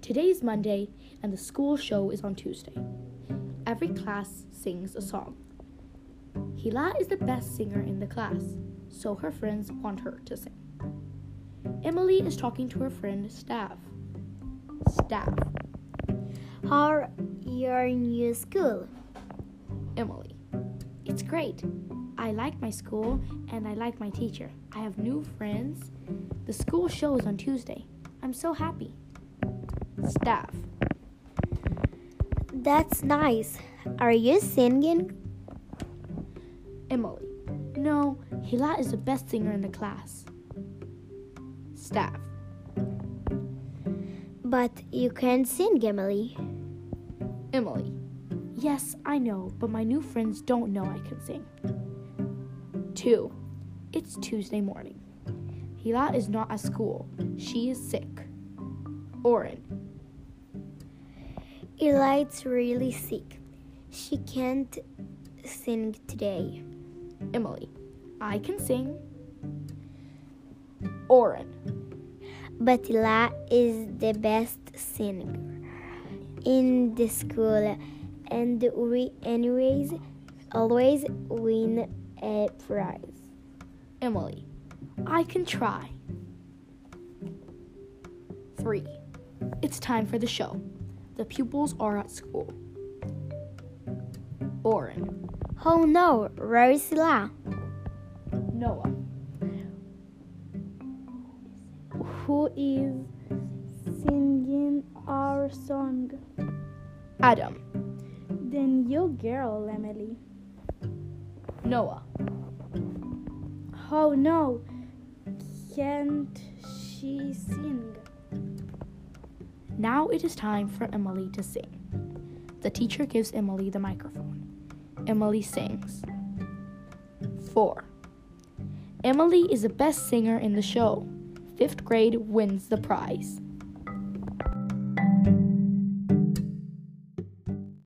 Today's Monday, and the school show is on Tuesday. Every class sings a song. Hila is the best singer in the class, so her friends want her to sing. Emily is talking to her friend Staff. Staff. How are your new school? Emily. It's great. I like my school and I like my teacher. I have new friends. The school show is on Tuesday. I'm so happy. Staff. That's nice. Are you singing? Emily. No, Hila is the best singer in the class. Staff. But you can't sing, Emily. Emily. Yes, I know, but my new friends don't know I can sing. 2. It's Tuesday morning. Hila is not at school. She is sick. Oren. Eli's really sick. She can't sing today. Emily. I can sing. Oren. But Ila is the best singer in the school and we anyways always win a prize. Emily. I can try. 3. It's time for the show. The pupils are at school. Oren. Oh no, where is Ila? Noah. Who is singing our song? Adam. Then you girl, Emily. Noah. Oh no, can't she sing? Now it is time for Emily to sing. The teacher gives Emily the microphone. Emily sings. 4. Emily is the best singer in the show. Fifth grade wins the prize.